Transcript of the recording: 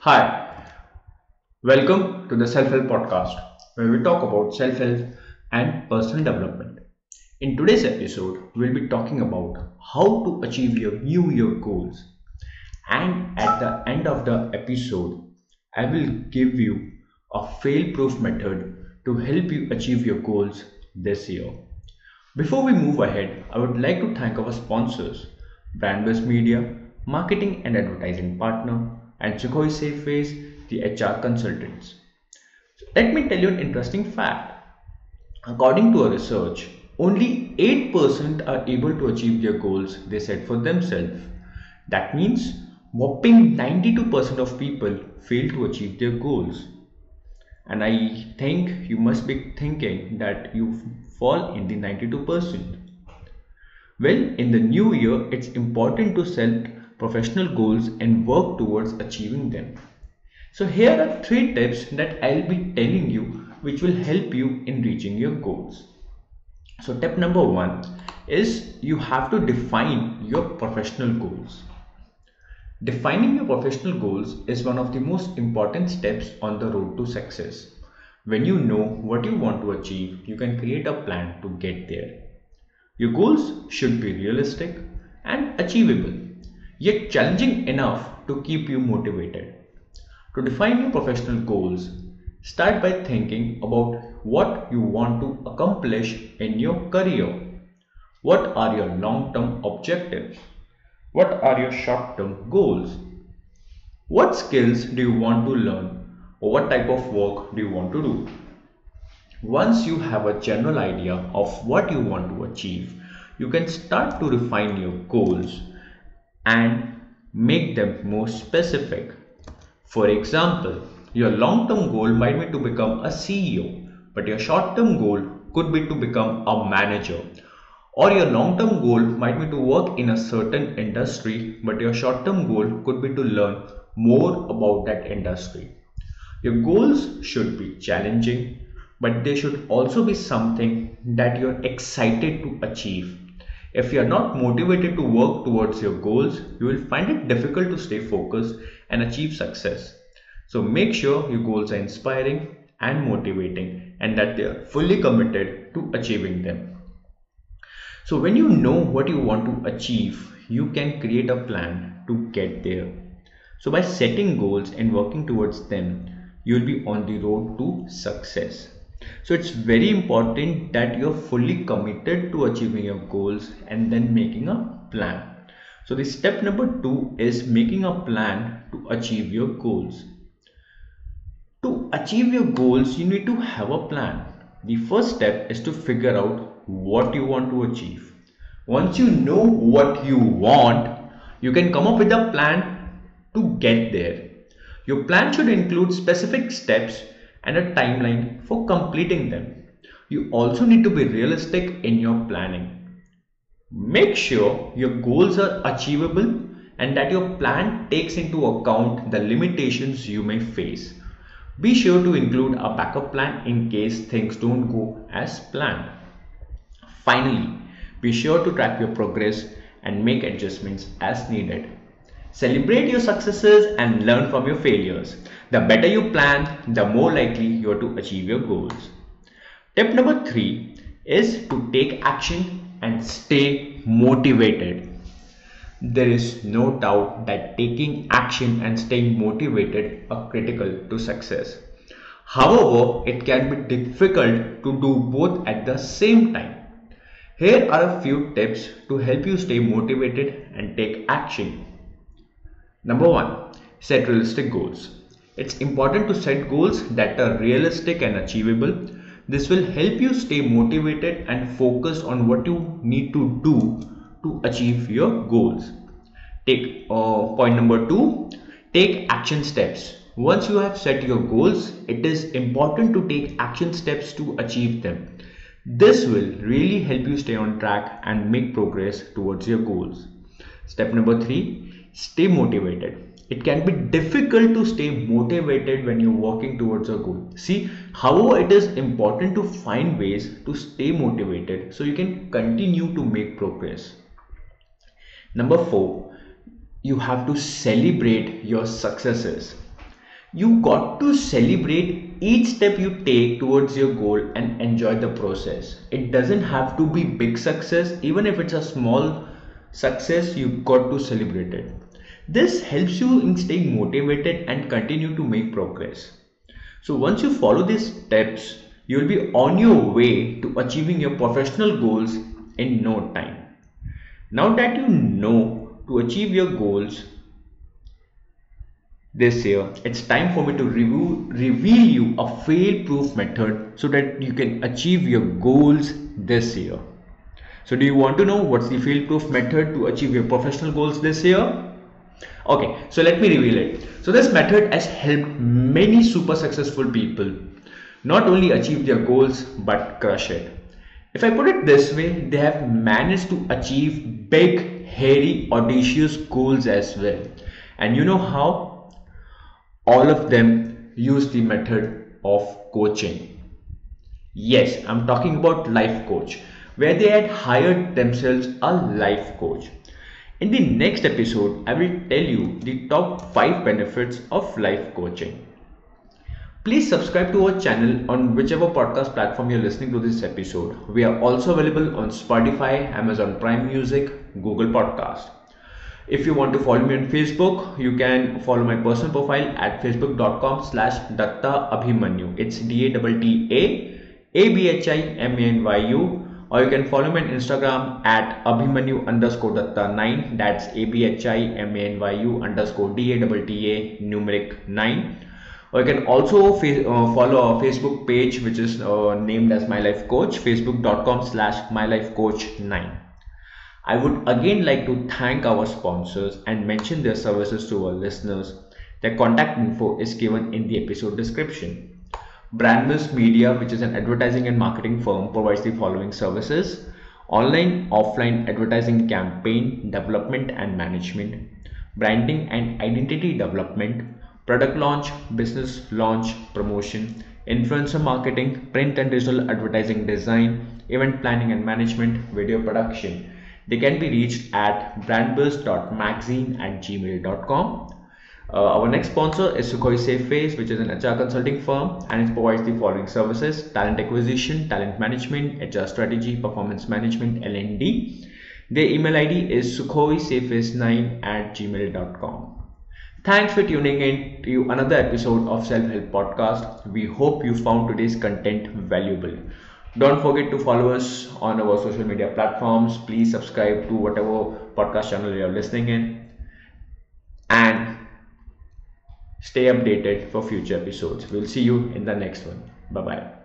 Hi, welcome to the Self Help Podcast, where we talk about self help and personal development. In today's episode, we'll be talking about how to achieve your New Year goals. And at the end of the episode, I will give you a fail proof method to help you achieve your goals this year. Before we move ahead, I would like to thank our sponsors, Brandwest Media, marketing and advertising partner, and Sukhoi Safeways, the HR consultants. So let me tell you an interesting fact. According to a research, only 8% are able to achieve their goals they set for themselves. That means whopping 92% of people fail to achieve their goals. And I think you must be thinking that you fall in the 92%. Well, in the new year, it's important to set professional goals and work towards achieving them. So, here are three tips that I'll be telling you which will help you in reaching your goals. So, tip number one is you have to define your professional goals. Defining your professional goals is one of the most important steps on the road to success. When you know what you want to achieve, you can create a plan to get there. Your goals should be realistic and achievable, yet challenging enough to keep you motivated. To define your professional goals, start by thinking about what you want to accomplish in your career. What are your long term objectives? What are your short term goals? What skills do you want to learn or what type of work do you want to do? Once you have a general idea of what you want to achieve, you can start to refine your goals and make them more specific. For example, your long term goal might be to become a CEO, but your short term goal could be to become a manager or your long term goal might be to work in a certain industry, but your short term goal could be to learn more about that industry. Your goals should be challenging, but they should also be something that you're excited to achieve. If you're not motivated to work towards your goals, you will find it difficult to stay focused and achieve success. So make sure your goals are inspiring and motivating and that they are fully committed to achieving them. So when you know what you want to achieve, you can create a plan to get there. So by setting goals and working towards them, you will be on the road to success. So it's very important that you're fully committed to achieving your goals and then making a plan. So the step number two is making a plan to achieve your goals. To achieve your goals, you need to have a plan. The first step is to figure out what you want to achieve. Once you know what you want, you can come up with a plan to get there. Your plan should include specific steps and a timeline for completing them. You also need to be realistic in your planning. Make sure your goals are achievable and that your plan takes into account the limitations you may face. Be sure to include a backup plan in case things don't go as planned. Finally, be sure to track your progress and make adjustments as needed. Celebrate your successes and learn from your failures. The better you plan, the more likely you are to achieve your goals. Tip number three is to take action and stay motivated. There is no doubt that taking action and staying motivated are critical to success. However, it can be difficult to do both at the same time. Here are a few tips to help you stay motivated and take action. Number one, set realistic goals. It's important to set goals that are realistic and achievable. This will help you stay motivated and focused on what you need to do to achieve your goals. Take uh, point number two, take action steps. Once you have set your goals, it is important to take action steps to achieve them. This will really help you stay on track and make progress towards your goals. Step number three, stay motivated. It can be difficult to stay motivated when you're working towards a goal. See, however, it is important to find ways to stay motivated so you can continue to make progress. Number four, you have to celebrate your successes. you got to celebrate each step you take towards your goal and enjoy the process. It doesn't have to be big success, even if it's a small success, you've got to celebrate it. This helps you in staying motivated and continue to make progress. So once you follow these steps, you will be on your way to achieving your professional goals in no time. Now that you know to achieve your goals, this year it's time for me to review, reveal you a fail proof method so that you can achieve your goals this year so do you want to know what's the fail proof method to achieve your professional goals this year? Okay so let me reveal it. So this method has helped many super successful people not only achieve their goals but crush it. If i put it this way they have managed to achieve big hairy audacious goals as well. And you know how? All of them use the method of coaching. Yes, I'm talking about life coach, where they had hired themselves a life coach. In the next episode, I will tell you the top 5 benefits of life coaching. Please subscribe to our channel on whichever podcast platform you're listening to this episode. We are also available on Spotify, Amazon Prime Music, Google Podcast. If you want to follow me on Facebook, you can follow my personal profile at facebook.com slash Datta Abhimanyu. It's D-A-T-T-A-A-B-H-I-M-A-N-Y-U or you can follow me on Instagram at Abhimanyu underscore Datta 9 that's A-B-H-I-M-A-N-Y-U underscore D-A-T-T-A numeric 9 or you can also uh, follow our Facebook page which is uh, named as My Life Coach facebook.com slash My Life Coach 9 I would again like to thank our sponsors and mention their services to our listeners. Their contact info is given in the episode description. Brandbuzz Media, which is an advertising and marketing firm, provides the following services. Online, offline advertising campaign development and management, branding and identity development, product launch, business launch, promotion, influencer marketing, print and digital advertising design, event planning and management, video production. They can be reached at brandbuzz.magazine at gmail.com. Uh, our next sponsor is Sukhoi SafeFace, which is an HR consulting firm and it provides the following services talent acquisition, talent management, HR strategy, performance management, L&D. Their email ID is sukhoisafeface9 at gmail.com. Thanks for tuning in to another episode of Self Help Podcast. We hope you found today's content valuable. Don't forget to follow us on our social media platforms. Please subscribe to whatever podcast channel you're listening in and stay updated for future episodes. We'll see you in the next one. Bye bye.